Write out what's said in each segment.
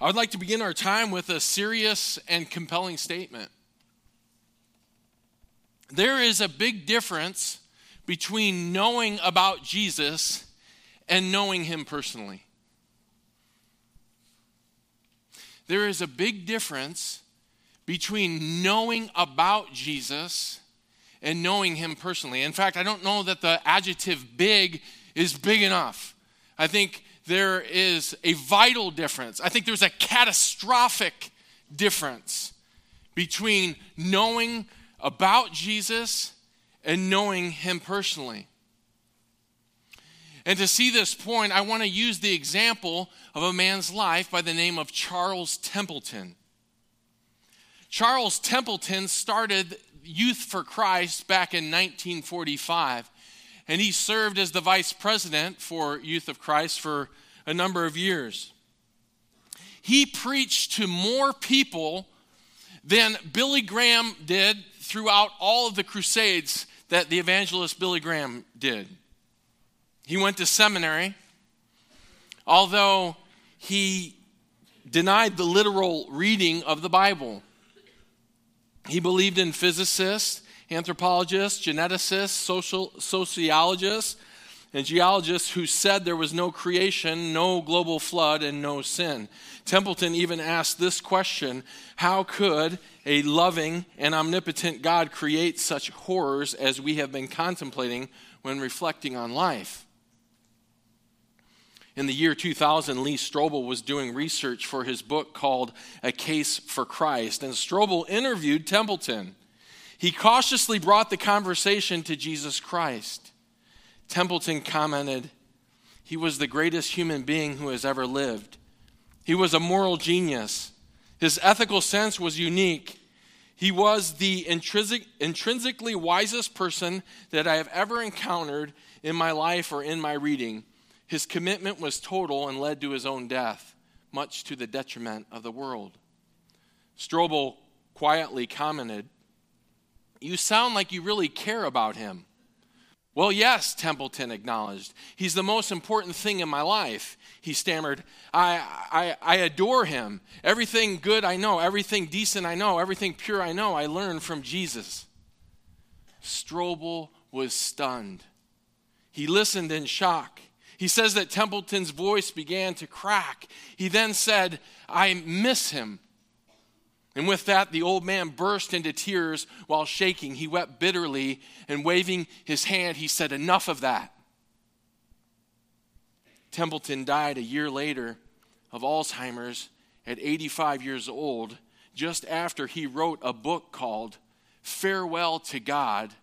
I would like to begin our time with a serious and compelling statement. There is a big difference between knowing about Jesus and knowing him personally. There is a big difference between knowing about Jesus and knowing him personally. In fact, I don't know that the adjective big is big enough. I think there is a vital difference. I think there's a catastrophic difference between knowing about Jesus and knowing him personally. And to see this point, I want to use the example of a man's life by the name of Charles Templeton. Charles Templeton started Youth for Christ back in 1945, and he served as the vice president for Youth of Christ for a number of years. He preached to more people than Billy Graham did throughout all of the crusades that the evangelist Billy Graham did. He went to seminary, although he denied the literal reading of the Bible. He believed in physicists, anthropologists, geneticists, social, sociologists, and geologists who said there was no creation, no global flood, and no sin. Templeton even asked this question How could a loving and omnipotent God create such horrors as we have been contemplating when reflecting on life? In the year 2000, Lee Strobel was doing research for his book called A Case for Christ, and Strobel interviewed Templeton. He cautiously brought the conversation to Jesus Christ. Templeton commented, He was the greatest human being who has ever lived. He was a moral genius. His ethical sense was unique. He was the intrinsic, intrinsically wisest person that I have ever encountered in my life or in my reading. His commitment was total and led to his own death, much to the detriment of the world. Strobel quietly commented, You sound like you really care about him. Well, yes, Templeton acknowledged. He's the most important thing in my life. He stammered, I, I, I adore him. Everything good I know, everything decent I know, everything pure I know, I learned from Jesus. Strobel was stunned. He listened in shock. He says that Templeton's voice began to crack. He then said, I miss him. And with that, the old man burst into tears while shaking. He wept bitterly and waving his hand, he said, Enough of that. Templeton died a year later of Alzheimer's at 85 years old, just after he wrote a book called Farewell to God,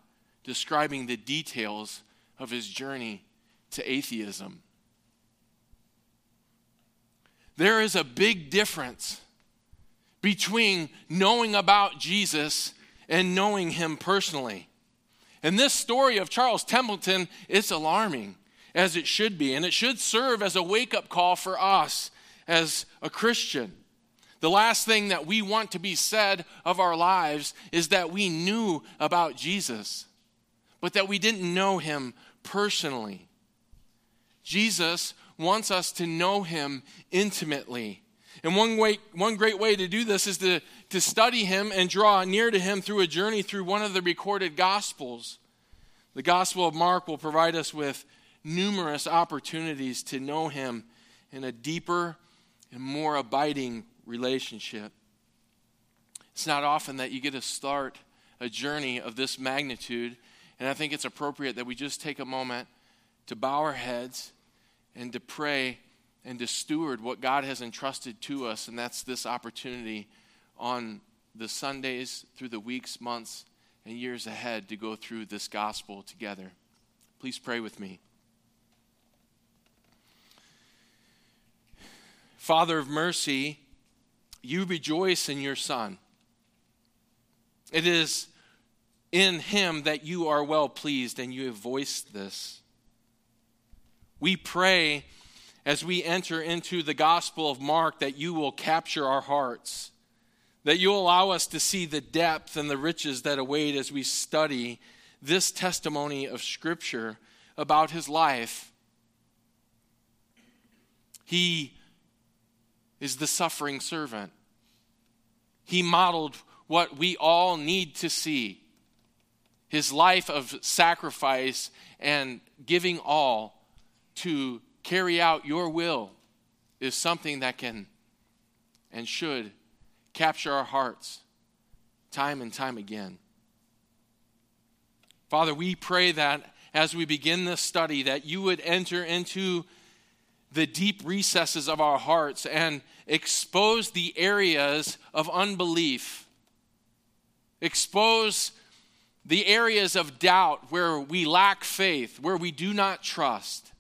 describing the details of his journey to atheism. There is a big difference between knowing about Jesus and knowing him personally. And this story of Charles Templeton is alarming, as it should be, and it should serve as a wake up call for us as a Christian. The last thing that we want to be said of our lives is that we knew about Jesus, but that we didn't know him personally. Jesus wants us to know him intimately. And one, way, one great way to do this is to, to study him and draw near to him through a journey through one of the recorded gospels. The Gospel of Mark will provide us with numerous opportunities to know him in a deeper and more abiding relationship. It's not often that you get to start a journey of this magnitude, and I think it's appropriate that we just take a moment to bow our heads and to pray and to steward what God has entrusted to us, and that's this opportunity on the Sundays through the weeks, months, and years ahead to go through this gospel together. Please pray with me. Father of mercy, you rejoice in your Son. It is in him that you are well pleased, and you have voiced this. We pray as we enter into the Gospel of Mark that you will capture our hearts, that you'll allow us to see the depth and the riches that await as we study this testimony of Scripture about his life. He is the suffering servant. He modeled what we all need to see his life of sacrifice and giving all to carry out your will is something that can and should capture our hearts time and time again. Father, we pray that as we begin this study that you would enter into the deep recesses of our hearts and expose the areas of unbelief. Expose the areas of doubt where we lack faith, where we do not trust.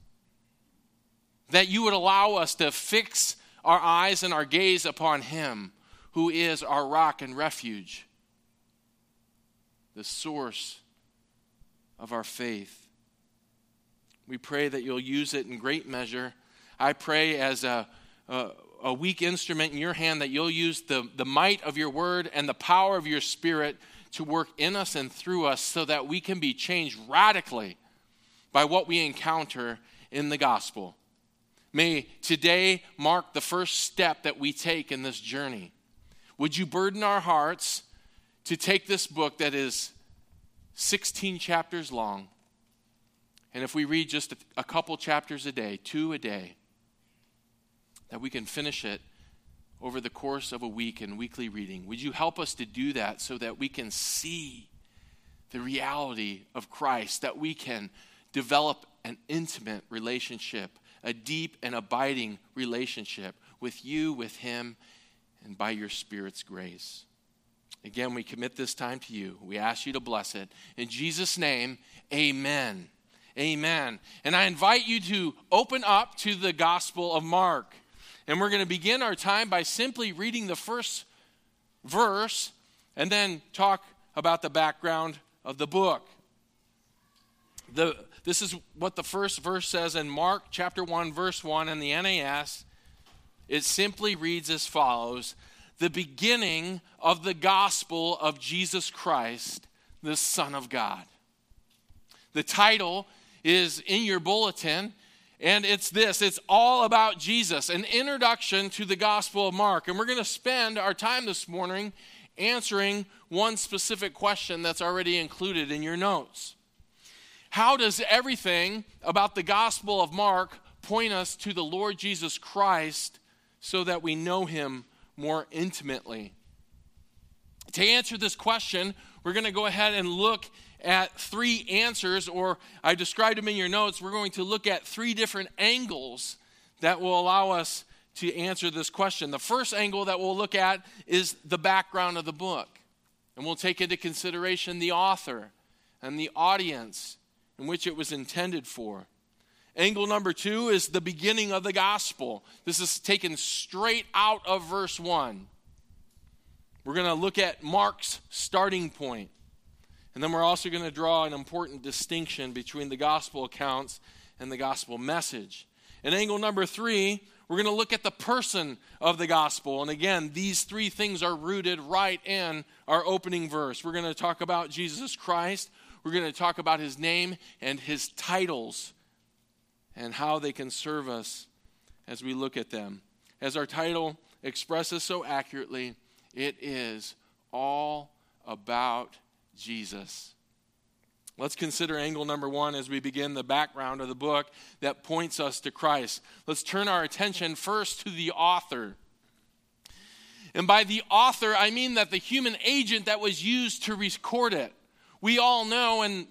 That you would allow us to fix our eyes and our gaze upon Him who is our rock and refuge, the source of our faith. We pray that you'll use it in great measure. I pray as a, a, a, weak instrument in your hand that you'll use the, the might of your word and the power of your spirit to work in us and through us so that we can be changed radically by what we encounter in the gospel. May today mark the first step that we take in this journey. Would you burden our hearts to take this book that is 16 chapters long? And if we read just a, couple chapters a day, two a day, that we can finish it over the course of a week in weekly reading. Would you help us to do that so that we can see the reality of Christ, that we can develop an intimate relationship, a deep and abiding relationship with you, with Him, and by your Spirit's grace? Again, we commit this time to you. We ask you to bless it. In Jesus' name, amen. Amen. And I invite you to open up to the Gospel of Mark. And we're going to begin our time by simply reading the first verse and then talk about the background of the book. The, this is what the first verse says in Mark chapter 1, verse 1 in the NAS. It simply reads as follows The beginning of the gospel of Jesus Christ, the Son of God. The title is in your bulletin and it's this it's all about Jesus, an introduction to the Gospel of Mark. And we're going to spend our time this morning answering one specific question that's already included in your notes. How does everything about the Gospel of Mark point us to the Lord Jesus Christ so that we know him more intimately? To answer this question, we're going to go ahead and look at three answers, or I described them in your notes. We're going to look at three different angles that will allow us to answer this question. The first angle that we'll look at is the background of the book, and we'll take into consideration the author and the audience in which it was intended for. Angle number two is the beginning of the gospel. This is taken straight out of verse one. We're going to look at Mark's starting point. And then we're also going to draw an important distinction between the gospel accounts and the gospel message. And angle number three, we're going to look at the person of the gospel. And again, these three things are rooted right in our opening verse. We're going to talk about Jesus Christ, we're going to talk about his name and his titles and how they can serve us as we look at them. As our title expresses so accurately, it is all about Jesus. Let's consider angle number one as we begin the background of the book that points us to Christ. Let's turn our attention first to the author. And by the author, I mean that the human agent that was used to record it. We all know, and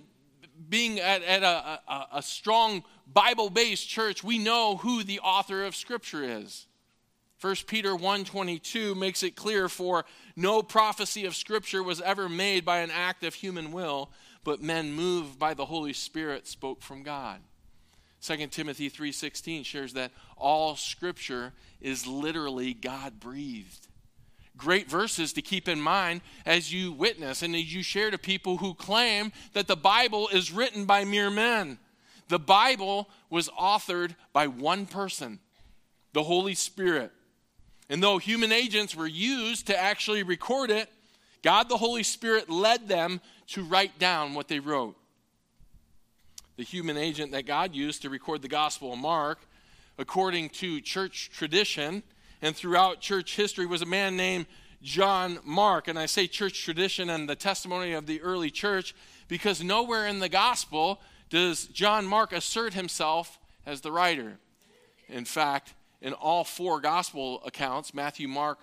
being at, at a, a, a strong Bible based church, we know who the author of Scripture is. 1 Peter 1:22 makes it clear for no prophecy of scripture was ever made by an act of human will, but men moved by the Holy Spirit spoke from God. 2 Timothy 3:16 shares that all scripture is literally God-breathed. Great verses to keep in mind as you witness and as you share to people who claim that the Bible is written by mere men. The Bible was authored by one person, the Holy Spirit. And though human agents were used to actually record it, God the Holy Spirit led them to write down what they wrote. The human agent that God used to record the Gospel of Mark, according to church tradition, and throughout church history was a man named John Mark. And I say church tradition and the testimony of the early church because nowhere in the gospel does John Mark assert himself as the writer. In fact, in all four gospel accounts Matthew, Mark,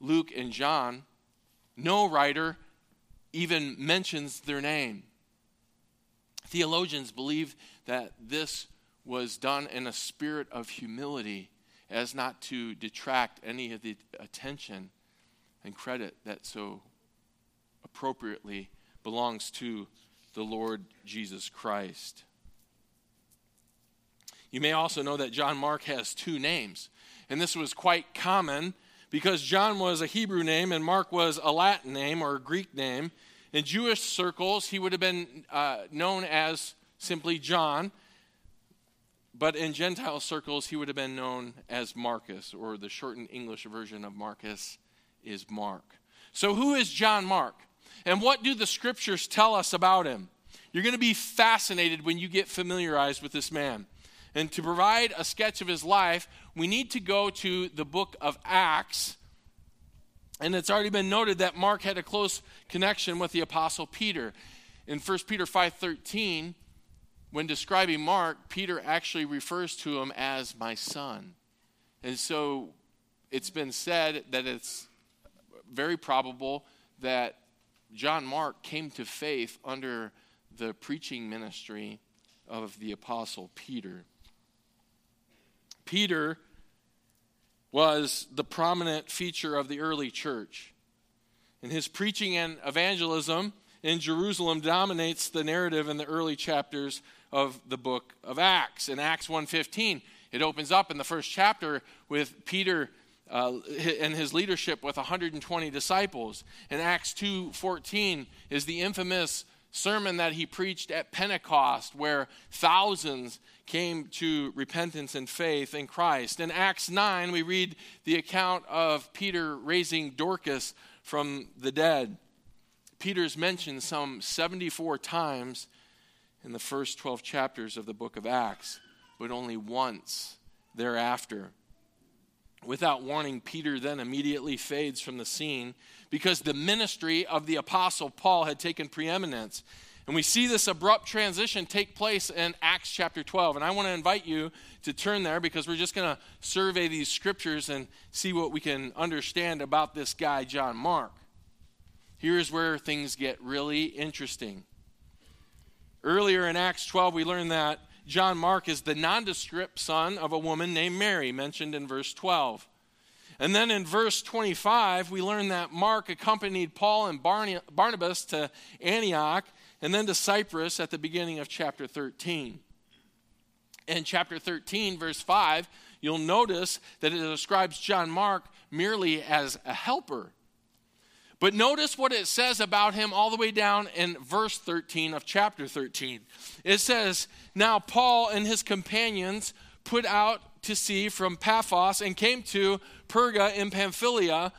Luke, and John no writer even mentions their name. Theologians believe that this was done in a spirit of humility as not to detract any of the attention and credit that so appropriately belongs to the Lord Jesus Christ. You may also know that John Mark has two names, and this was quite common because John was a Hebrew name and Mark was a Latin name or a Greek name. In Jewish circles, he would have been uh, known as simply John, but in Gentile circles, he would have been known as Marcus, or the shortened English version of Marcus is Mark. So, who is John Mark? And what do the scriptures tell us about him? You're going to be fascinated when you get familiarized with this man. And to provide a sketch of his life, we need to go to the book of Acts. And it's already been noted that Mark had a close connection with the apostle Peter. In 1 Peter 5:13, when describing Mark, Peter actually refers to him as my son. And so it's been said that it's very probable that John Mark came to faith under the preaching ministry of the apostle Peter. Peter was the prominent feature of the early church. And his preaching and evangelism in Jerusalem dominates the narrative in the early chapters of the book of Acts. In Acts 1:15, it opens up in the first chapter with Peter uh, and his leadership with 120 disciples. In Acts 2:14 is the infamous sermon that he preached at Pentecost, where thousands came to repentance and faith in Christ. In Acts 9, we read the account of Peter raising Dorcas from the dead. Peter's mentioned some 74 times in the first 12 chapters of the book of Acts, but only once thereafter. Without warning, Peter then immediately fades from the scene because the ministry of the Apostle Paul had taken preeminence. And we see this abrupt transition take place in Acts chapter 12. And I want to invite you to turn there because we're just going to survey these scriptures and see what we can understand about this guy, John Mark. Here's where things get really interesting. Earlier in Acts 12, we learned that John Mark is the nondescript son of a woman named Mary, mentioned in verse 12. And then in verse 25, we learn that Mark accompanied Paul and Barnabas to Antioch and then to Cyprus at the beginning of chapter 13. In chapter 13, verse 5, you'll notice that it describes John Mark merely as a helper. But notice what it says about him all the way down in verse 13 of chapter 13. It says, Now Paul and his companions put out to sea from Paphos and came to Perga in Pamphylia,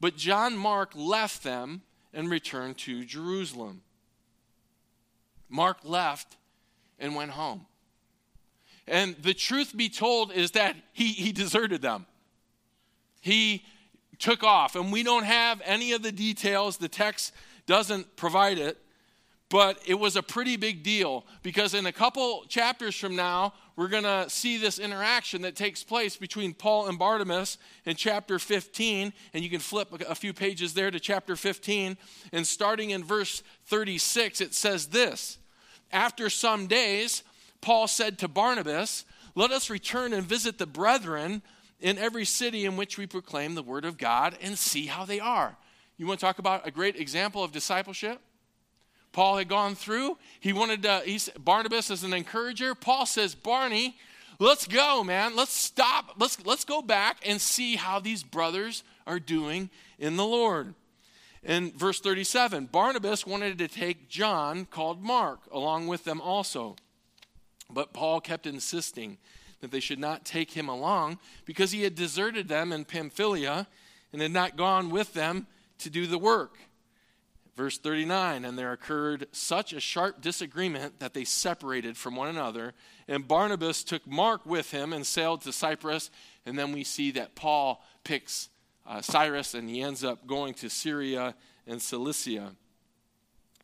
but John Mark left them and returned to Jerusalem. Mark left and went home. And the truth be told is that he, he deserted them. He took off, and we don't have any of the details. The text doesn't provide it, but it was a pretty big deal because in a couple chapters from now, we're going to see this interaction that takes place between Paul and Barnabas in chapter 15. And you can flip a few pages there to chapter 15. And starting in verse 36, it says this After some days, Paul said to Barnabas, Let us return and visit the brethren in every city in which we proclaim the word of God and see how they are. You want to talk about a great example of discipleship? Paul had gone through. He wanted to, he's, Barnabas as an encourager. Paul says, Barney, let's go, man. Let's stop. Let's, let's go back and see how these brothers are doing in the Lord. In verse 37, Barnabas wanted to take John, called Mark, along with them also. But Paul kept insisting that they should not take him along because he had deserted them in Pamphylia and had not gone with them to do the work. Verse 39 And there occurred such a sharp disagreement that they separated from one another. And Barnabas took Mark with him and sailed to Cyprus. And then we see that Paul picks uh, Silas and he ends up going to Syria and Cilicia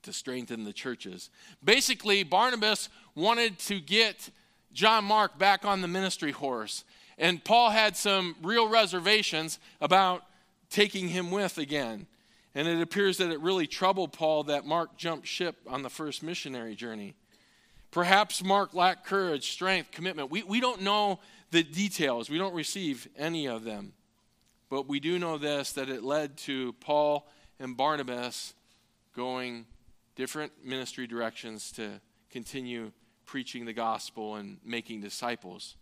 to strengthen the churches. Basically, Barnabas wanted to get John Mark back on the ministry horse. And Paul had some real reservations about taking him with again. And it appears that it really troubled Paul that Mark jumped ship on the first missionary journey. Perhaps Mark lacked courage, strength, commitment. We, we don't know the details, we don't receive any of them. But we do know this that it led to Paul and Barnabas going different ministry directions to continue preaching the gospel and making disciples.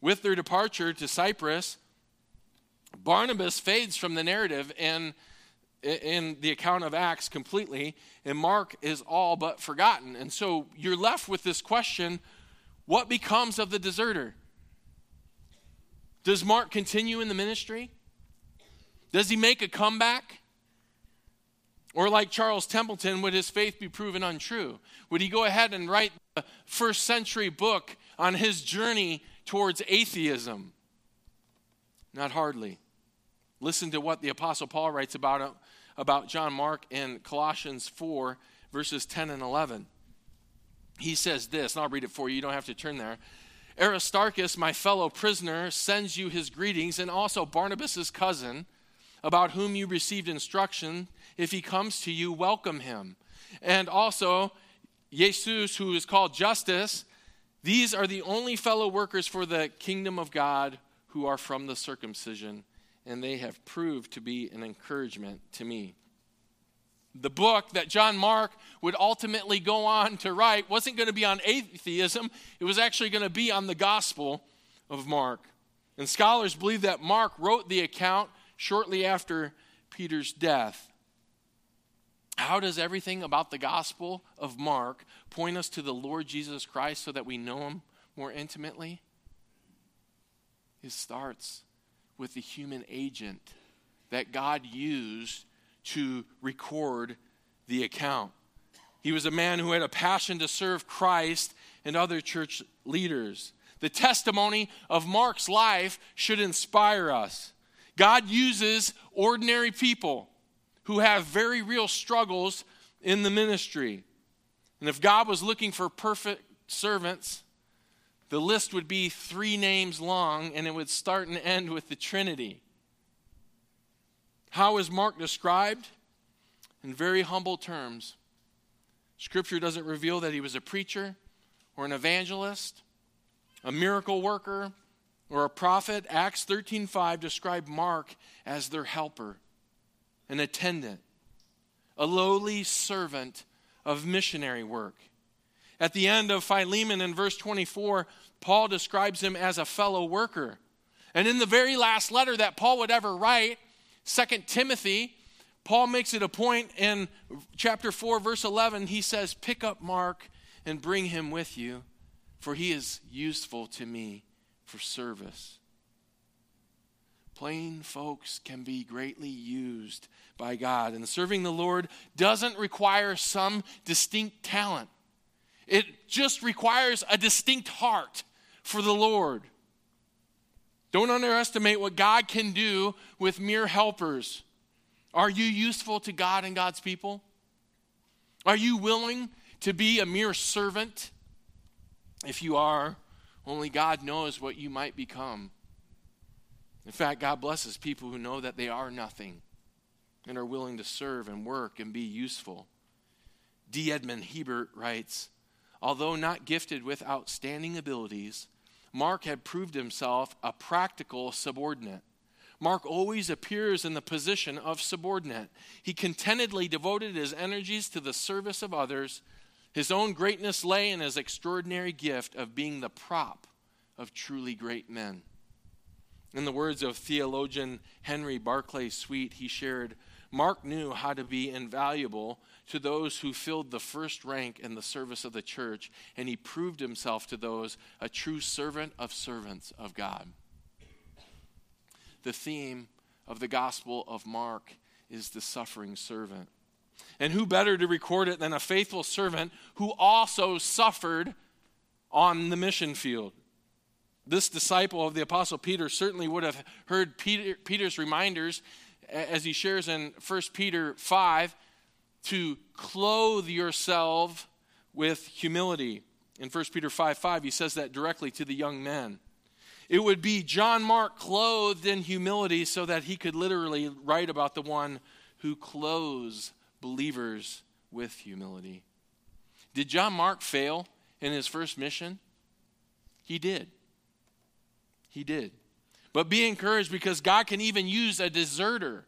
With their departure to Cyprus, Barnabas fades from the narrative and in the account of Acts completely, and Mark is all but forgotten. And so you're left with this question what becomes of the deserter? Does Mark continue in the ministry? Does he make a comeback? Or, like Charles Templeton, would his faith be proven untrue? Would he go ahead and write the first century book on his journey towards atheism? Not hardly. Listen to what the Apostle Paul writes about, about John Mark in Colossians 4, verses 10 and 11. He says this, and I'll read it for you. You don't have to turn there. Aristarchus, my fellow prisoner, sends you his greetings, and also Barnabas' cousin, about whom you received instruction. If he comes to you, welcome him. And also, Jesus, who is called Justus, these are the only fellow workers for the kingdom of God who are from the circumcision, and they have proved to be an encouragement to me. The book that John Mark would ultimately go on to write wasn't going to be on atheism, it was actually going to be on the gospel of Mark. And scholars believe that Mark wrote the account shortly after Peter's death. How does everything about the gospel of Mark point us to the Lord Jesus Christ so that we know him more intimately? It starts with the human agent that God used to record the account. He was a man who had a passion to serve Christ and other church leaders. The testimony of Mark's life should inspire us. God uses ordinary people who have very real struggles in the ministry. And if God was looking for perfect servants, the list would be three names long and it would start and end with the Trinity. How is Mark described? In very humble terms. Scripture doesn't reveal that he was a preacher or an evangelist, a miracle worker, or a prophet, Acts 13:5 describe Mark as their helper, an attendant, a lowly servant of missionary work. At the end of Philemon in verse 24, Paul describes him as a fellow worker. And in the very last letter that Paul would ever write, 2 Timothy, Paul makes it a point in chapter 4, verse 11. He says, Pick up Mark and bring him with you, for he is useful to me for service. Plain folks can be greatly used by God, and serving the Lord doesn't require some distinct talent. It just requires a distinct heart for the Lord. Don't underestimate what God can do with mere helpers. Are you useful to God and God's people? Are you willing to be a mere servant? If you are, only God knows what you might become. In fact, God blesses people who know that they are nothing and are willing to serve and work and be useful. D. Edmond Hiebert writes Although not gifted with outstanding abilities, Mark had proved himself a practical subordinate. Mark always appears in the position of subordinate. He contentedly devoted his energies to the service of others his own greatness lay in his extraordinary gift of being the prop of truly great men. In the words of theologian Henry Barclay Swete, he shared Mark knew how to be invaluable to those who filled the first rank in the service of the church, and he proved himself to those a true servant of servants of God. The theme of the Gospel of Mark is the suffering servant. And who better to record it than a faithful servant who also suffered on the mission field? This disciple of the Apostle Peter certainly would have heard Peter, Peter's reminders as he shares in 1 Peter 5 to clothe yourself with humility. In 1 Peter 5 5, he says that directly to the young men. It would be John Mark clothed in humility so that he could literally write about the one who clothes believers with humility. Did John Mark fail in his first mission? He did. He did. But be encouraged because God can even use a deserter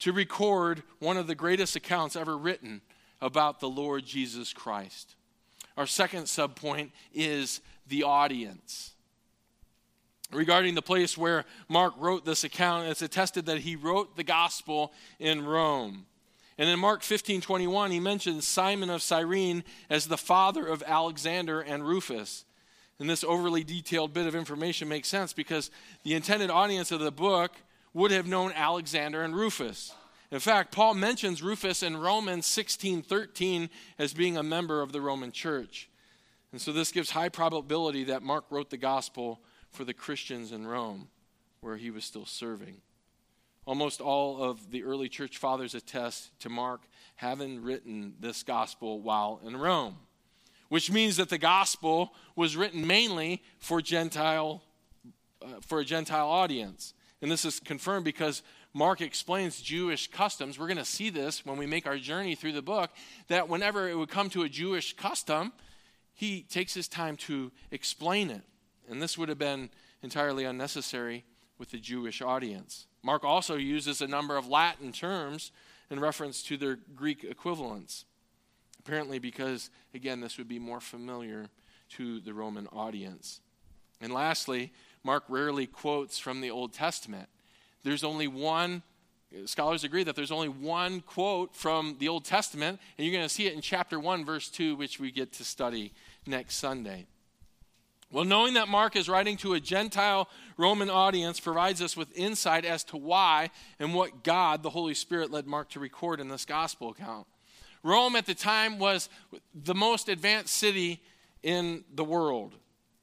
to record one of the greatest accounts ever written about the Lord Jesus Christ. Our second subpoint is the audience. Regarding the place where Mark wrote this account, it's attested that he wrote the gospel in Rome. And in Mark 15 21, he mentions Simon of Cyrene as the father of Alexander and Rufus. And this overly detailed bit of information makes sense because the intended audience of the book would have known Alexander and Rufus. In fact, Paul mentions Rufus in Romans 16:13 as being a member of the Roman church. And so this gives high probability that Mark wrote the gospel for the Christians in Rome where he was still serving. Almost all of the early church fathers attest to Mark having written this gospel while in Rome, which means that the gospel was written mainly for Gentile uh, for a Gentile audience. And this is confirmed because Mark explains Jewish customs. We're going to see this when we make our journey through the book that whenever it would come to a Jewish custom, he takes his time to explain it. And this would have been entirely unnecessary with the Jewish audience. Mark also uses a number of Latin terms in reference to their Greek equivalents. Apparently, because, again, this would be more familiar to the Roman audience. And lastly, Mark rarely quotes from the Old Testament. There's only one, scholars agree that there's only one quote from the Old Testament, and you're going to see it in chapter 1, verse 2, which we get to study next Sunday. Well, knowing that Mark is writing to a Gentile Roman audience provides us with insight as to why and what God, the Holy Spirit, led Mark to record in this gospel account. Rome at the time was the most advanced city in the world.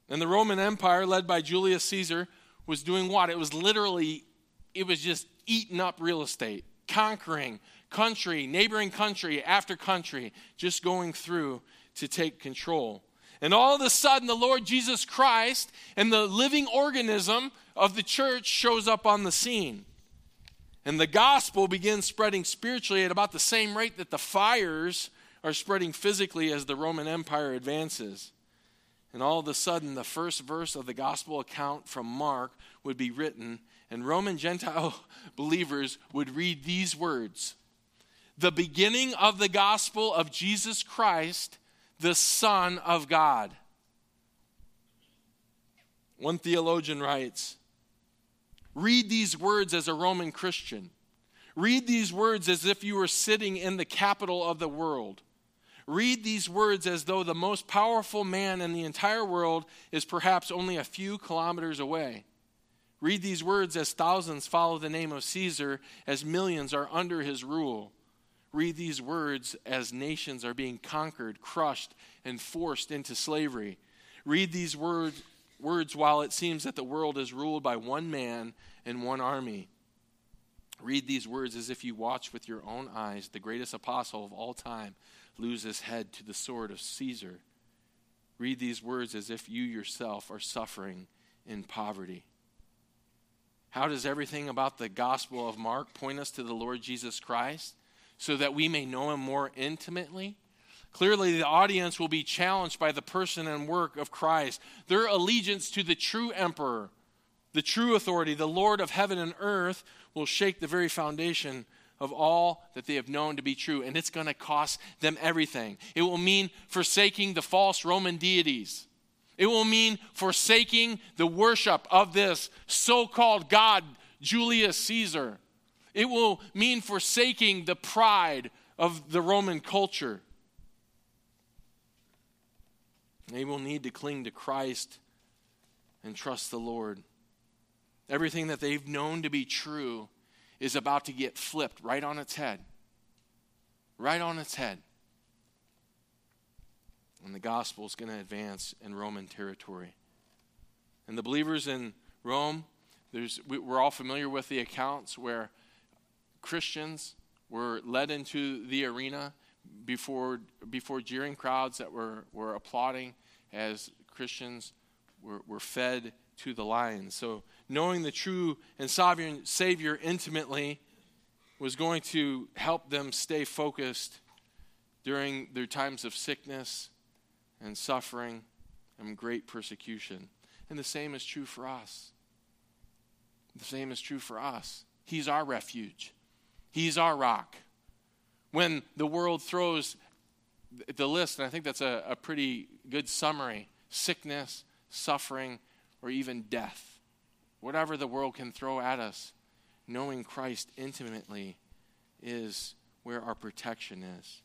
And the Roman Empire, led by Julius Caesar, was doing what? It was literally, it was just eating up real estate, conquering country, neighboring country after country, just going through to take control. And all of a sudden, the Lord Jesus Christ and the living organism of the church shows up on the scene. And the gospel begins spreading spiritually at about the same rate that the fires are spreading physically as the Roman Empire advances. And all of a sudden, the first verse of the gospel account from Mark would be written, and Roman Gentile believers would read these words The beginning of the gospel of Jesus Christ the Son of God. One theologian writes Read these words as a Roman Christian. Read these words as if you were sitting in the capital of the world. Read these words as though the most powerful man in the entire world is perhaps only a few kilometers away. Read these words as thousands follow the name of Caesar, as millions are under his rule read these words as nations are being conquered, crushed, and forced into slavery. Read these words, words while it seems that the world is ruled by one man and one army. Read these words as if you watch with your own eyes the greatest apostle of all time lose his head to the sword of Caesar. Read these words as if you yourself are suffering in poverty. How does everything about the Gospel of Mark point us to the Lord Jesus Christ? so that we may know him more intimately? Clearly, the audience will be challenged by the person and work of Christ. Their allegiance to the true emperor, the true authority, the Lord of heaven and earth, will shake the very foundation of all that they have known to be true. And it's going to cost them everything. It will mean forsaking the false Roman deities. It will mean forsaking the worship of this so called God, Julius Caesar. It will mean forsaking the pride of the Roman culture. They will need to cling to Christ and trust the Lord. Everything that they've known to be true is about to get flipped right on its head. Right on its head. And the gospel is going to advance in Roman territory. And the believers in Rome, we're all familiar with the accounts where Christians were led into the arena before, before jeering crowds that were, were applauding as Christians were, were fed to the lions. So, knowing the true and sovereign Savior intimately was going to help them stay focused during their times of sickness and suffering and great persecution. And the same is true for us. The same is true for us. He's our refuge, He's our rock. When the world throws the list, and I think that's a, a pretty good summary sickness, suffering, or even death. Whatever the world can throw at us, knowing Christ intimately is where our protection is.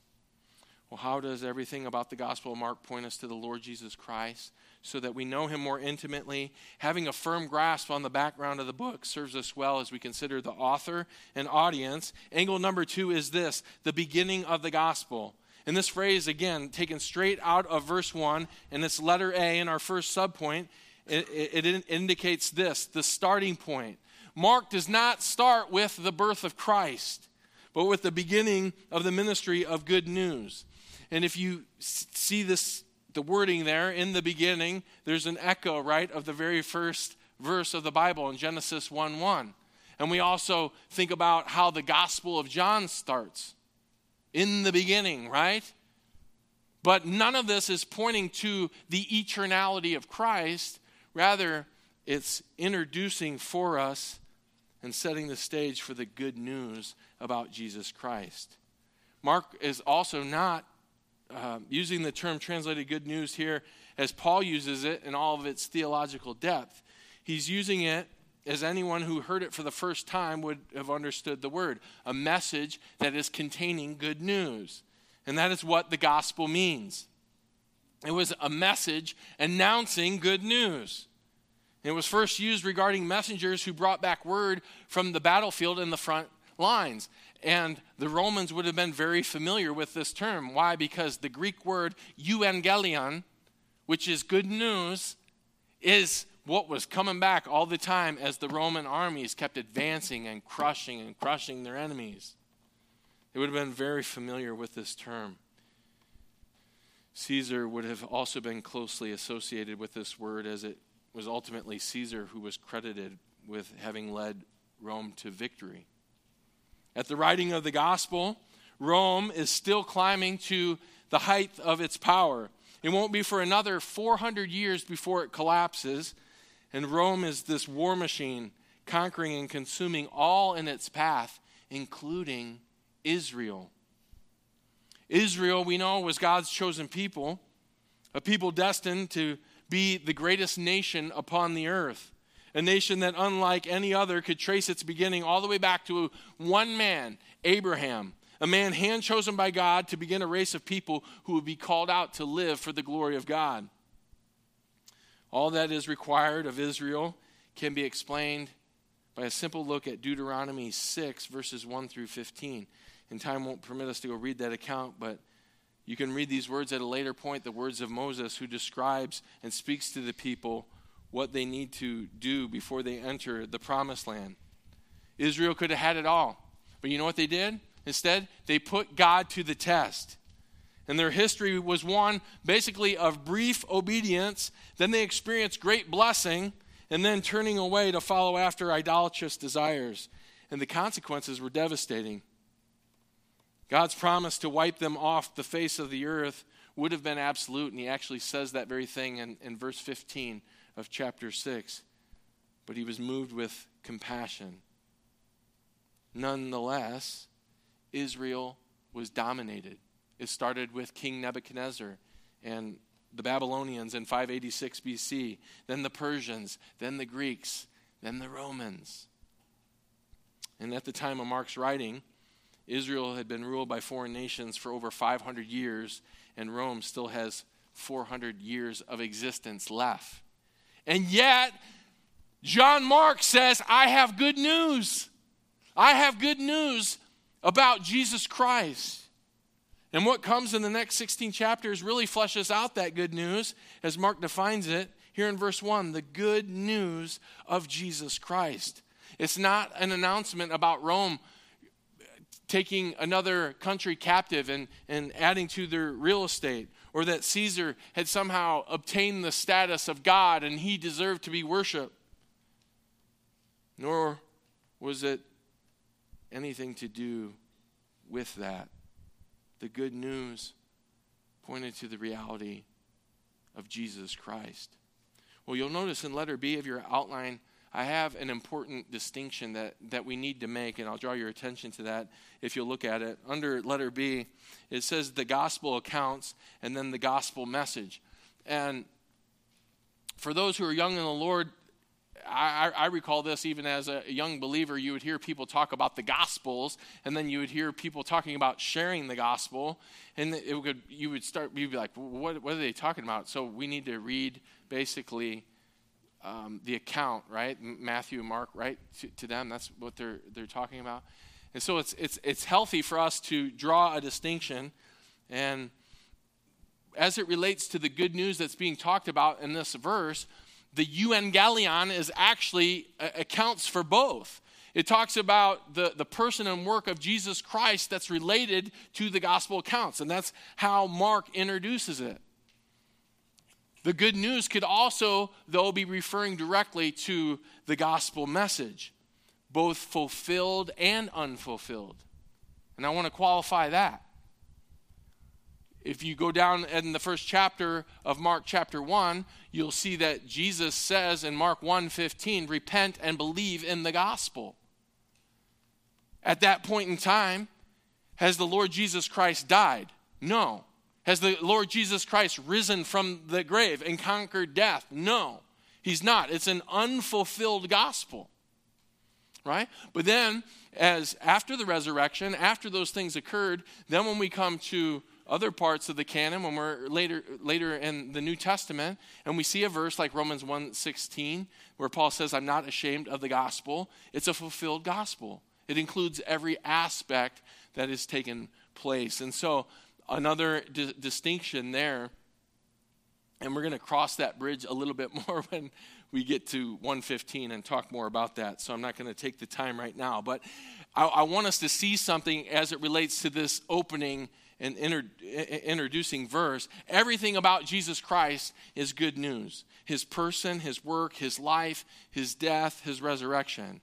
Well, how does everything about the Gospel of Mark point us to the Lord Jesus Christ? So that we know him more intimately. Having a firm grasp on the background of the book serves us well as we consider the author and audience. Angle number two is this the beginning of the Gospel. And this phrase, again, taken straight out of verse 1, and it's letter A in our first subpoint, it, it, it indicates this the starting point. Mark does not start with the birth of Christ, but with the beginning of the ministry of good news. And if you see this, the wording there in the beginning, there's an echo, right, of the very first verse of the Bible in Genesis 1 1. And we also think about how the Gospel of John starts in the beginning, right? But none of this is pointing to the eternality of Christ. Rather, it's introducing for us and setting the stage for the good news about Jesus Christ. Mark is also not uh, using the term translated good news here as Paul uses it in all of its theological depth. He's using it as anyone who heard it for the first time would have understood the word a message that is containing good news. And that is what the gospel means. It was a message announcing good news. It was first used regarding messengers who brought back word from the battlefield in the front lines. And the Romans would have been very familiar with this term. Why? Because the Greek word euangelion, which is good news, is what was coming back all the time as the Roman armies kept advancing and crushing and crushing their enemies. They would have been very familiar with this term. Caesar would have also been closely associated with this word as it was ultimately Caesar who was credited with having led Rome to victory. At the writing of the gospel, Rome is still climbing to the height of its power. It won't be for another 400 years before it collapses, and Rome is this war machine conquering and consuming all in its path, including Israel. Israel, we know, was God's chosen people, a people destined to be the greatest nation upon the earth a nation that, unlike any other, could trace its beginning all the way back to one man, Abraham, a man hand chosen by God to begin a race of people who would be called out to live for the glory of God. All that is required of Israel can be explained by a simple look at Deuteronomy 6, verses 1 through 15. And time won't permit us to go read that account, but you can read these words at a later point the words of Moses, who describes and speaks to the people what they need to do before they enter the promised land. Israel could have had it all. But you know what they did? Instead, they put God to the test. And their history was one basically of brief obedience. Then they experienced great blessing, and then turning away to follow after idolatrous desires. And the consequences were devastating. God's promise to wipe them off the face of the earth would have been absolute, and he actually says that very thing in, in verse 15 of chapter 6. But he was moved with compassion. Nonetheless, Israel was dominated. It started with King Nebuchadnezzar and the Babylonians in 586 BC, then the Persians, then the Greeks, then the Romans. And at the time of Mark's writing, Israel had been ruled by foreign nations for over 500 years, and Rome still has 400 years of existence left. And yet, John Mark says, I have good news. I have good news about Jesus Christ. And what comes in the next 16 chapters really fleshes out that good news as Mark defines it. here in verse 1 the good news of Jesus Christ. It's not an announcement about Rome taking another country captive and, and adding to their real estate, or that Caesar had somehow obtained the status of God and he deserved to be worshiped. Nor was it anything to do with that. The good news pointed to the reality of Jesus Christ. Well, you'll notice in letter B of your outline, I have an important distinction that, that we need to make, and I'll draw your attention to that if you'll look at it. Under letter B, it says the gospel accounts and then the gospel message. And for those who are young in the Lord, I, I, recall this even as a young believer. You would hear people talk about the Gospels, and then you would hear people talking about sharing the gospel, and it would you would start you'd be like, what, what are they talking about? So we need to read basically um, the account, right? Matthew and Mark, right? To, to them, that's what they're they're talking about, and so it's it's it's healthy for us to draw a distinction, and as it relates to the good news that's being talked about in this verse the euangelion is actually uh, accounts for both. It talks about the, the person and work of Jesus Christ that's related to the gospel accounts, and that's how Mark introduces it. The good news could also, though, be referring directly to the gospel message, both fulfilled and unfulfilled. And I want to qualify that. If you go down in the first chapter of Mark chapter 1, you'll see that Jesus says in Mark 1:15, "Repent and believe in the gospel." At that point in time, has the Lord Jesus Christ died? No. Has the Lord Jesus Christ risen from the grave and conquered death? No. He's not. It's an unfulfilled gospel. Right? But then as after the resurrection, after those things occurred, then when we come to other parts of the canon when we're later later in the New Testament and we see a verse like Romans 1:16 where Paul says I'm not ashamed of the gospel. It's a fulfilled gospel. It includes every aspect that has taken place. And so another di- distinction there and we're going to cross that bridge a little bit more when we get to 115 and talk more about that so I'm not going to take the time right now. But I, I want us to see something as it relates to this opening and inter- introducing verse, everything about Jesus Christ is good news. His person, his work, his life, his death, his resurrection.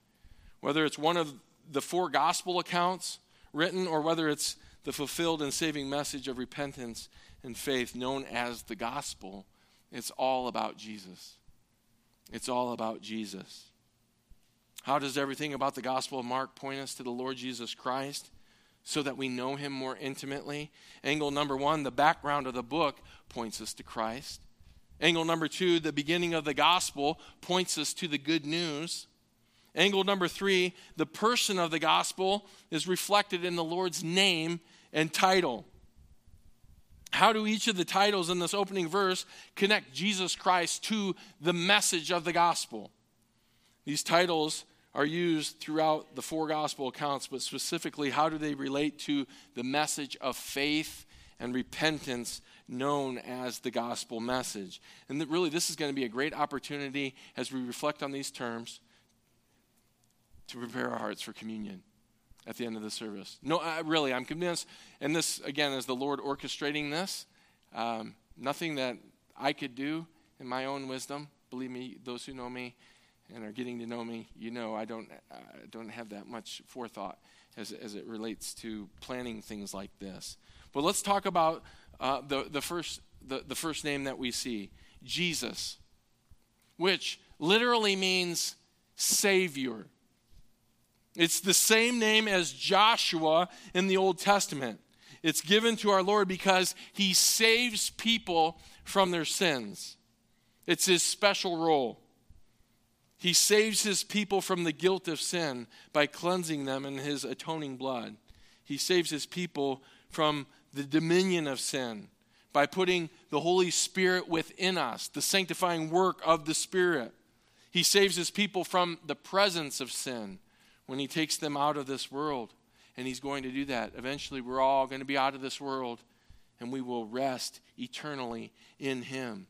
Whether it's one of the four gospel accounts written or whether it's the fulfilled and saving message of repentance and faith known as the gospel, it's all about Jesus. It's all about Jesus. How does everything about the Gospel of Mark point us to the Lord Jesus Christ? So that we know him more intimately. Angle number one, the background of the book points us to Christ. Angle number two, the beginning of the gospel points us to the good news. Angle number three, the person of the gospel is reflected in the Lord's name and title. How do each of the titles in this opening verse connect Jesus Christ to the message of the gospel? These titles are used throughout the four gospel accounts, but specifically, how do they relate to the message of faith and repentance known as the gospel message? And that really, this is going to be a great opportunity as we reflect on these terms to prepare our hearts for communion at the end of the service. No, I, really, I'm convinced, and this, again, is the Lord orchestrating this. Um, nothing that I could do in my own wisdom. Believe me, those who know me, and are getting to know me, you know I don't, uh, don't have that much forethought as, as it relates to planning things like this. But let's talk about uh, the, the, first, the, the first name that we see Jesus, which literally means Savior. It's the same name as Joshua in the Old Testament. It's given to our Lord because he saves people from their sins. It's his special role. He saves his people from the guilt of sin by cleansing them in his atoning blood. He saves his people from the dominion of sin by putting the Holy Spirit within us, the sanctifying work of the Spirit. He saves his people from the presence of sin when he takes them out of this world. And he's going to do that. Eventually, we're all going to be out of this world and we will rest eternally in him.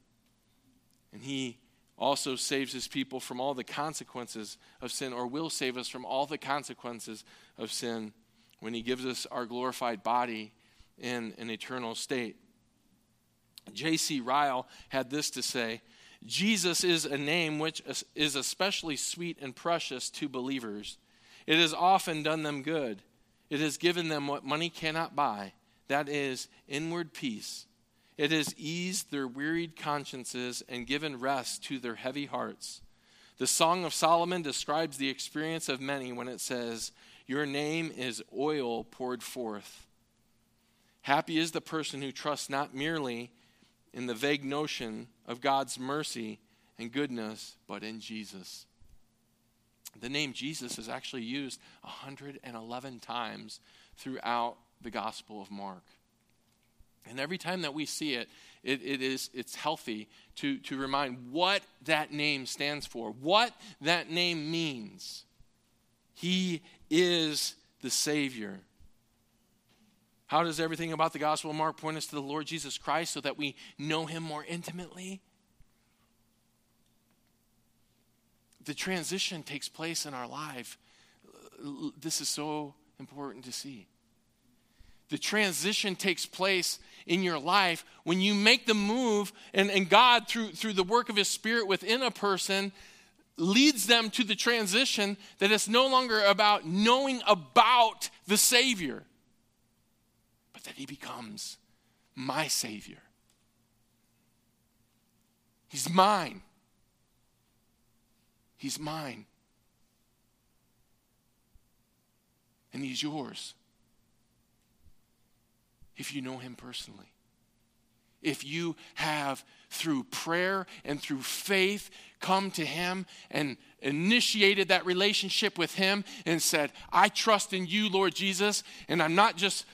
And he also saves his people from all the consequences of sin, or will save us from all the consequences of sin when he gives us our glorified body in an eternal state. J.C. Ryle had this to say Jesus is a name which is especially sweet and precious to believers. It has often done them good. It has given them what money cannot buy that is, inward peace. It has eased their wearied consciences and given rest to their heavy hearts. The Song of Solomon describes the experience of many when it says, Your name is oil poured forth. Happy is the person who trusts not merely in the vague notion of God's mercy and goodness, but in Jesus. The name Jesus is actually used 111 times throughout the Gospel of Mark. And every time that we see it, it, it is, it's healthy to, to remind what that name stands for, what that name means. He is the Savior. How does everything about the Gospel of Mark point us to the Lord Jesus Christ so that we know him more intimately? The transition takes place in our life. This is so important to see. The transition takes place in your life when you make the move, and, and God, through, through the work of His Spirit within a person, leads them to the transition that it's no longer about knowing about the Savior but that he becomes my Savior. He's mine. He's mine. And he's yours. If you know him personally. If you have, through prayer and through faith, come to him and initiated that relationship with him and said, I trust in you, Lord Jesus, and I'm not just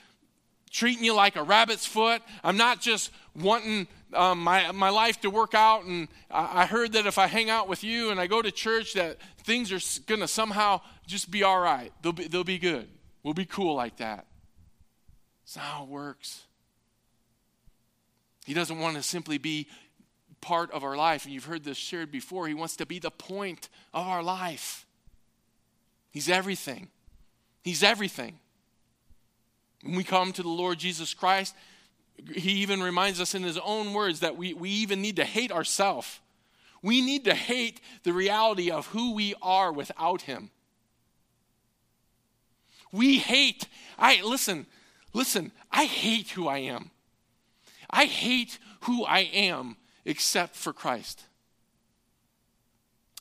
treating you like a rabbit's foot. I'm not just wanting um, my, my life to work out. And I, I heard that if I hang out with you and I go to church, that things are going to somehow just be all right. They'll be, they'll be good. We'll be cool like that. That's not how it works. He doesn't want to simply be part of our life. And you've heard this shared before. He wants to be the point of our life. He's everything. He's everything. When we come to the Lord Jesus Christ, he even reminds us in his own words that we, we even need to hate ourselves. We need to hate the reality of who we are without him. We hate, I listen, listen, I hate who I am. I hate who I am except for Christ.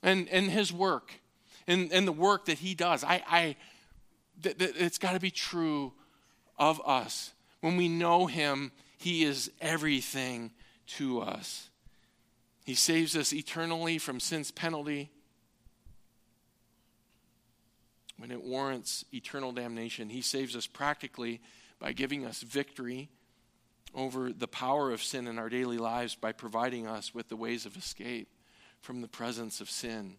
And and his work and, and the work that he does. I I th- th- it's got to be true of us. When we know Him, He is everything to us. He saves us eternally from sin's penalty when it warrants eternal damnation. He saves us practically by giving us victory over the power of sin in our daily lives by providing us with the ways of escape from the presence of sin.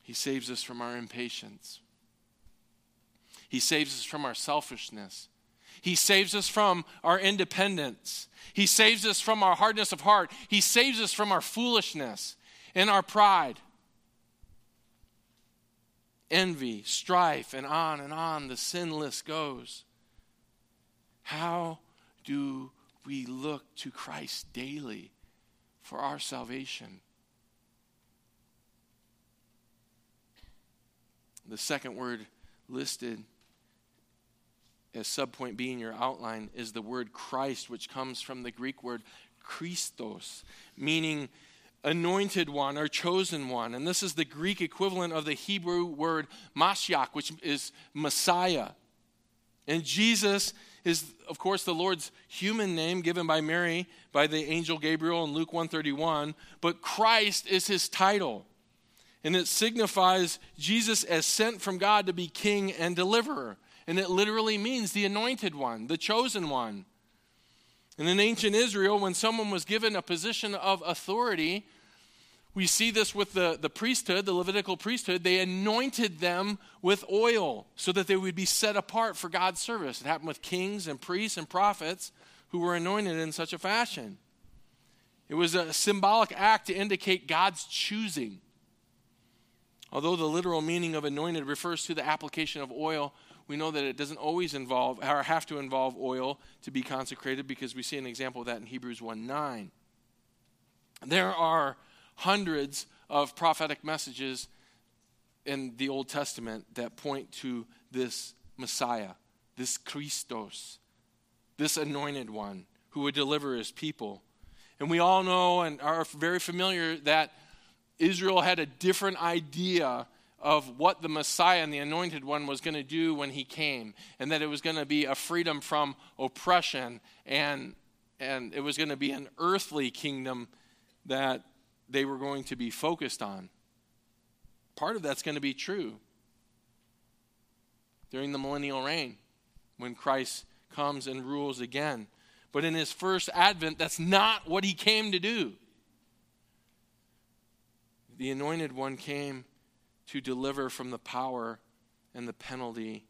He saves us from our impatience. He saves us from our selfishness. He saves us from our independence. He saves us from our hardness of heart. He saves us from our foolishness and our pride. Envy, strife, and on and on the sin list goes. How do we look to Christ daily for our salvation? The second word listed as subpoint B in your outline is the word Christ, which comes from the Greek word Christos, meaning anointed one or chosen one. And this is the Greek equivalent of the Hebrew word Mashiach, which is Messiah. And Jesus is, of course, the Lord's human name given by Mary by the angel Gabriel in Luke 131, but Christ is his title. And it signifies Jesus as sent from God to be king and deliverer and it literally means the anointed one, the chosen one. And in ancient Israel, when someone was given a position of authority, we see this with the, the priesthood, the Levitical priesthood. They anointed them with oil so that they would be set apart for God's service. It happened with kings and priests and prophets who were anointed in such a fashion. It was a symbolic act to indicate God's choosing. Although the literal meaning of anointed refers to the application of oil, we know that it doesn't always involve or have to involve oil to be consecrated because we see an example of that in Hebrews 1 9. There are hundreds of prophetic messages in the Old Testament that point to this Messiah, this Christos, this anointed one who would deliver his people. And we all know and are very familiar that Israel had a different idea of what the Messiah and the anointed one was going to do when he came, and that it was going to be a freedom from oppression, and, and it was going to be an earthly kingdom that they were going to be focused on. Part of that's going to be true during the millennial reign when Christ comes and rules again. But in his first advent, that's not what he came to do. The anointed one came to deliver from the power and the penalty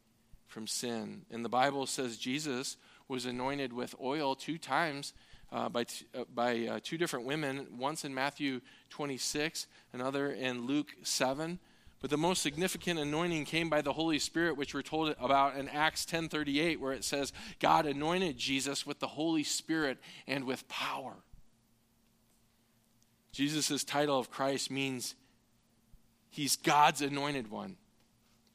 from sin. And the Bible says Jesus was anointed with oil two times uh, by, t- uh, by uh, two different women, once in Matthew 26, another in Luke 7. But the most significant anointing came by the Holy Spirit, which we're told about in Acts 10:38, where it says, God anointed Jesus with the Holy Spirit and with power. Jesus' title of Christ means he's God's anointed one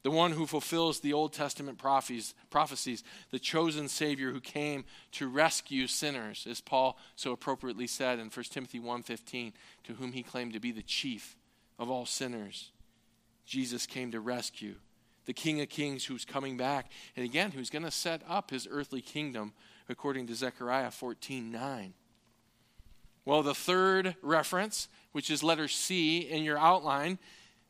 the one who fulfills the Old Testament prophecies, prophecies, the chosen Savior who came to rescue sinners, as Paul so appropriately said in 1 Timothy 1.15, to whom he claimed to be the chief of all sinners. Jesus came to rescue the King of Kings who's coming back, and again, who's going to set up his earthly kingdom according to Zechariah 14.9. Well, the third reference, which is letter C in your outline,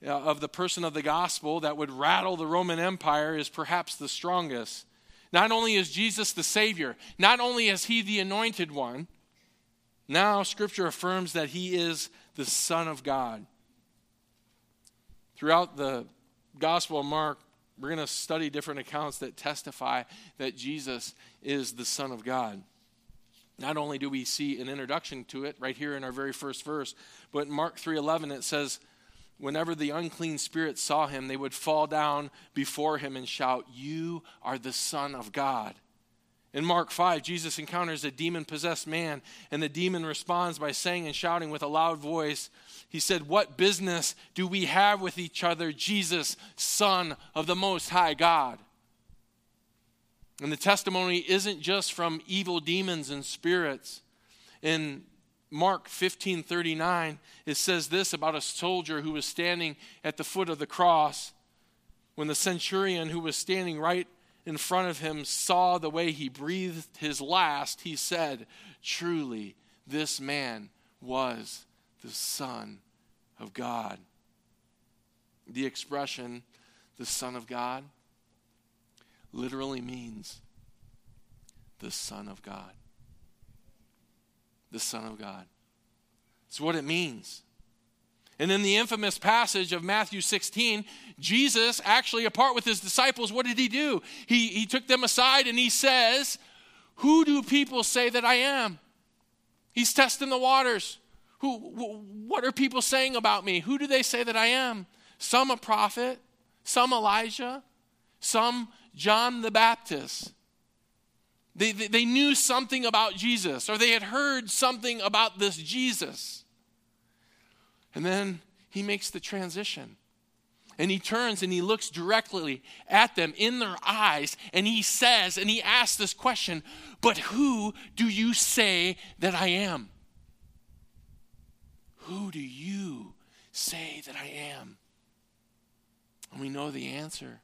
Uh, of the person of the gospel that would rattle the Roman Empire is perhaps the strongest. Not only is Jesus the Savior, not only is He the anointed one, now Scripture affirms that He is the Son of God. Throughout the Gospel of Mark, we're going to study different accounts that testify that Jesus is the Son of God. Not only do we see an introduction to it right here in our very first verse, but in Mark 3:11 it says whenever the unclean spirits saw him, they would fall down before him and shout, You are the Son of God. In Mark 5, Jesus encounters a demon possessed man, and the demon responds by saying and shouting with a loud voice, He said, What business do we have with each other, Jesus, Son of the Most High God? And the testimony isn't just from evil demons and spirits. In Mark 15:39 it says this about a soldier who was standing at the foot of the cross. When the centurion who was standing right in front of him saw the way he breathed his last he said truly this man was the son of God. The expression the son of God literally means the son of God the Son of God. It's what it means. And in the infamous passage of Matthew 16, Jesus, actually apart with his disciples, what did he do? He, he took them aside and he says, Who do people say that I am? He's testing the waters. Who, what are people saying about me? Who do they say that I am? Some a prophet, some Elijah, some John the Baptist. They, they, they, knew something about Jesus, or they had heard something about this Jesus. And then he makes the transition. And he turns and he looks directly at them in their eyes, and he says, and he asks this question But who do you say that I am? Who do you say that I am? And we know the answer.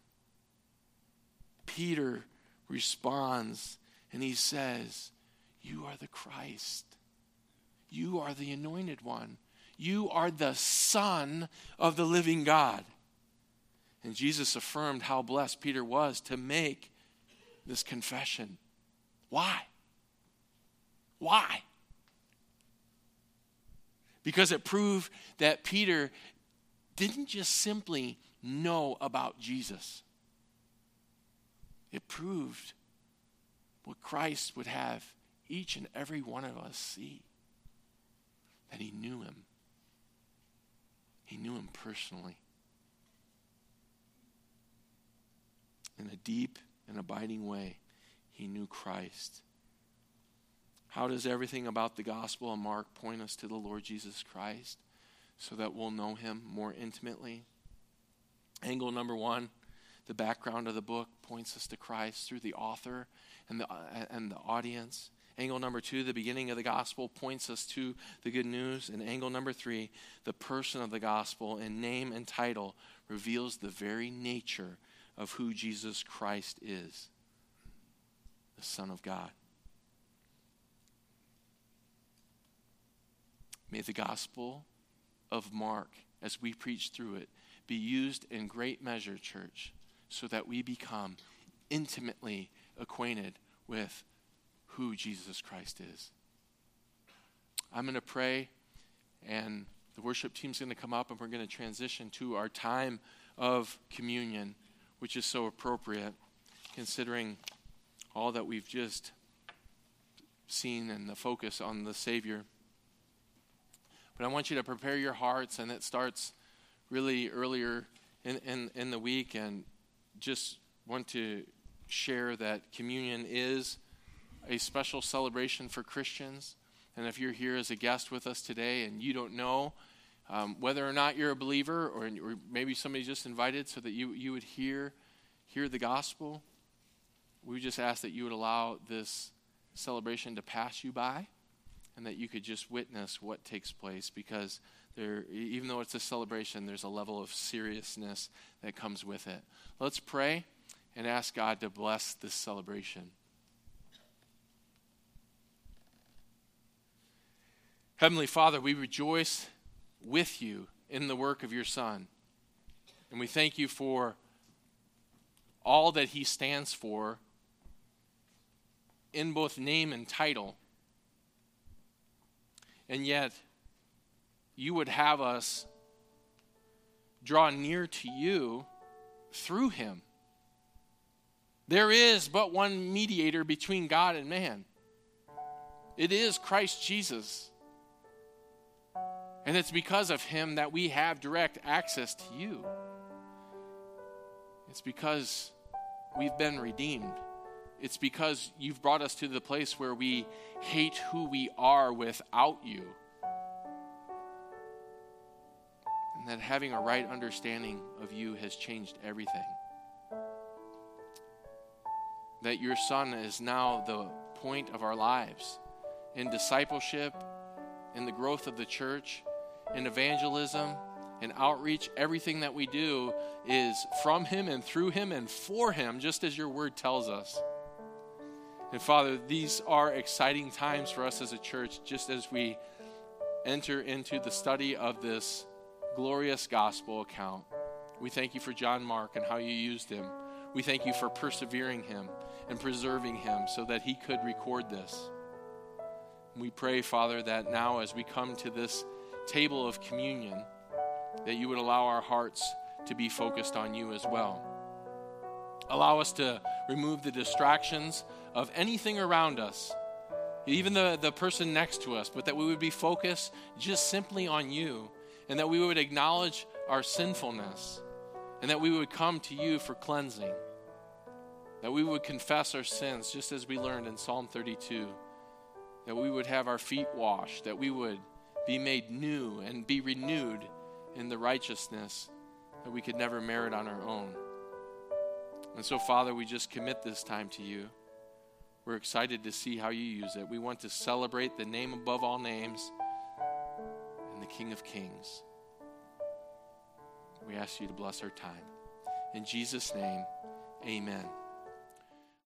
Peter responds and he says, You are the Christ. You are the anointed one. You are the Son of the living God. And Jesus affirmed how blessed Peter was to make this confession. Why? Why? Because it proved that Peter didn't just simply know about Jesus, it proved what Christ would have each and every one of us see. that he knew him. He knew him personally. In a deep and abiding way, he knew Christ. How does everything about the gospel of Mark point us to the Lord Jesus Christ so that we'll know him more intimately? Angle number one the background of the book points us to Christ through the author and the, uh, and the audience. Angle number two, the beginning of the gospel points us to the good news. And angle number three, the person of the gospel in name and title reveals the very nature of who Jesus Christ is the Son of God. May the gospel of Mark, as we preach through it, be used in great measure, church, so that we become intimately acquainted with who Jesus Christ is. I'm going to pray, and the worship team's going to come up, and we're going to transition to our time of communion, which is so appropriate considering all that we've just seen and the focus on the Savior. But I want you to prepare your hearts, and it starts really earlier in, in, in the week, and just want to share that communion is a special celebration for Christians. And if you're here as a guest with us today and you don't know um, whether or not you're a believer, or, or maybe somebody just invited so that you, you would hear, hear the gospel, we just ask that you would allow this celebration to pass you by and that you could just witness what takes place because there, even though it's a celebration, there's a level of seriousness that comes with it. Let's pray and ask God to bless this celebration. Heavenly Father, we rejoice with you in the work of your Son. And we thank you for all that he stands for in both name and title. And yet, you would have us draw near to you through him. There is but one mediator between God and man. It is Christ Jesus. And it's because of him that we have direct access to you. It's because we've been redeemed. It's because you've brought us to the place where we hate who we are without you. And that having a right understanding of you has changed everything that your Son is now the point of our lives in discipleship, in the growth of the church, in evangelism, in outreach. Everything that we do is from Him and through Him and for Him, just as your word tells us. And Father, these are exciting times for us as a church, just as we enter into the study of this glorious gospel account. We thank you for John Mark and how you used him. We thank you for persevering him and preserving him so that he could record this. We pray, Father, that now as we come to this table of communion, that you would allow our hearts to be focused on you as well. Allow us to remove the distractions of anything around us, even the, the person next to us, but that we would be focused just simply on you and that we would acknowledge our sinfulness and that we would come to you for cleansing that we would confess our sins, just as we learned in Psalm 32, that we would have our feet washed, that we would be made new and be renewed in the righteousness that we could never merit on our own. And so, Father, we just commit this time to you. We're excited to see how you use it. We want to celebrate the name above all names King of Kings. We ask you to bless our time. In Jesus' name, amen.